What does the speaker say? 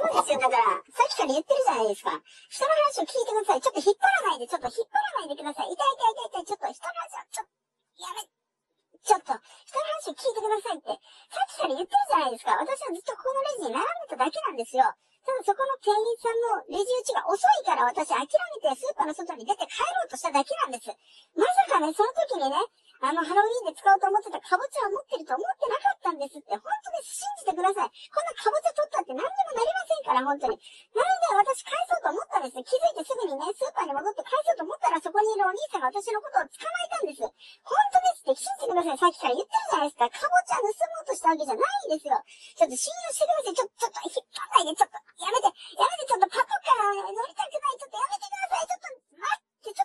そうですよ。だから、さっきから言ってるじゃないですか。人の話を聞いてください。ちょっと引っ張らないで、ちょっと引っ張らないでください。痛い痛い痛い痛い。ちょっと人の話を、ちょっと、やめ、ちょっと、人の話を聞いてくださいって、さっきから言ってるじゃないですか。私はずっとこのレジに並んでただけなんですよ。ただそこの店員さんのレジ打ちが遅いから私諦めてスーパーの外に出て帰ろうとしただけなんです。まさかね、その時にね、あの、ハロウィンで使おうと思ってたカボチャを持ってると思ってなかったんですって。本当です。信じてください。こんなカボチャ取ったって何にもなりませんから、本当に。なので私返そうと思ったんです。気づいてすぐにね、スーパーに戻って返そうと思ったらそこにいるお兄さんが私のことを捕まえたんです。本当ですって信じてください。さっきから言ってるじゃないですか。カボチャ盗もうとしたわけじゃないんですよ。ちょっと信用してください。ちょ、ちょっと引っ張らないで。ちょっと、やめて。やめて。ちょっとパトカー乗りたくない。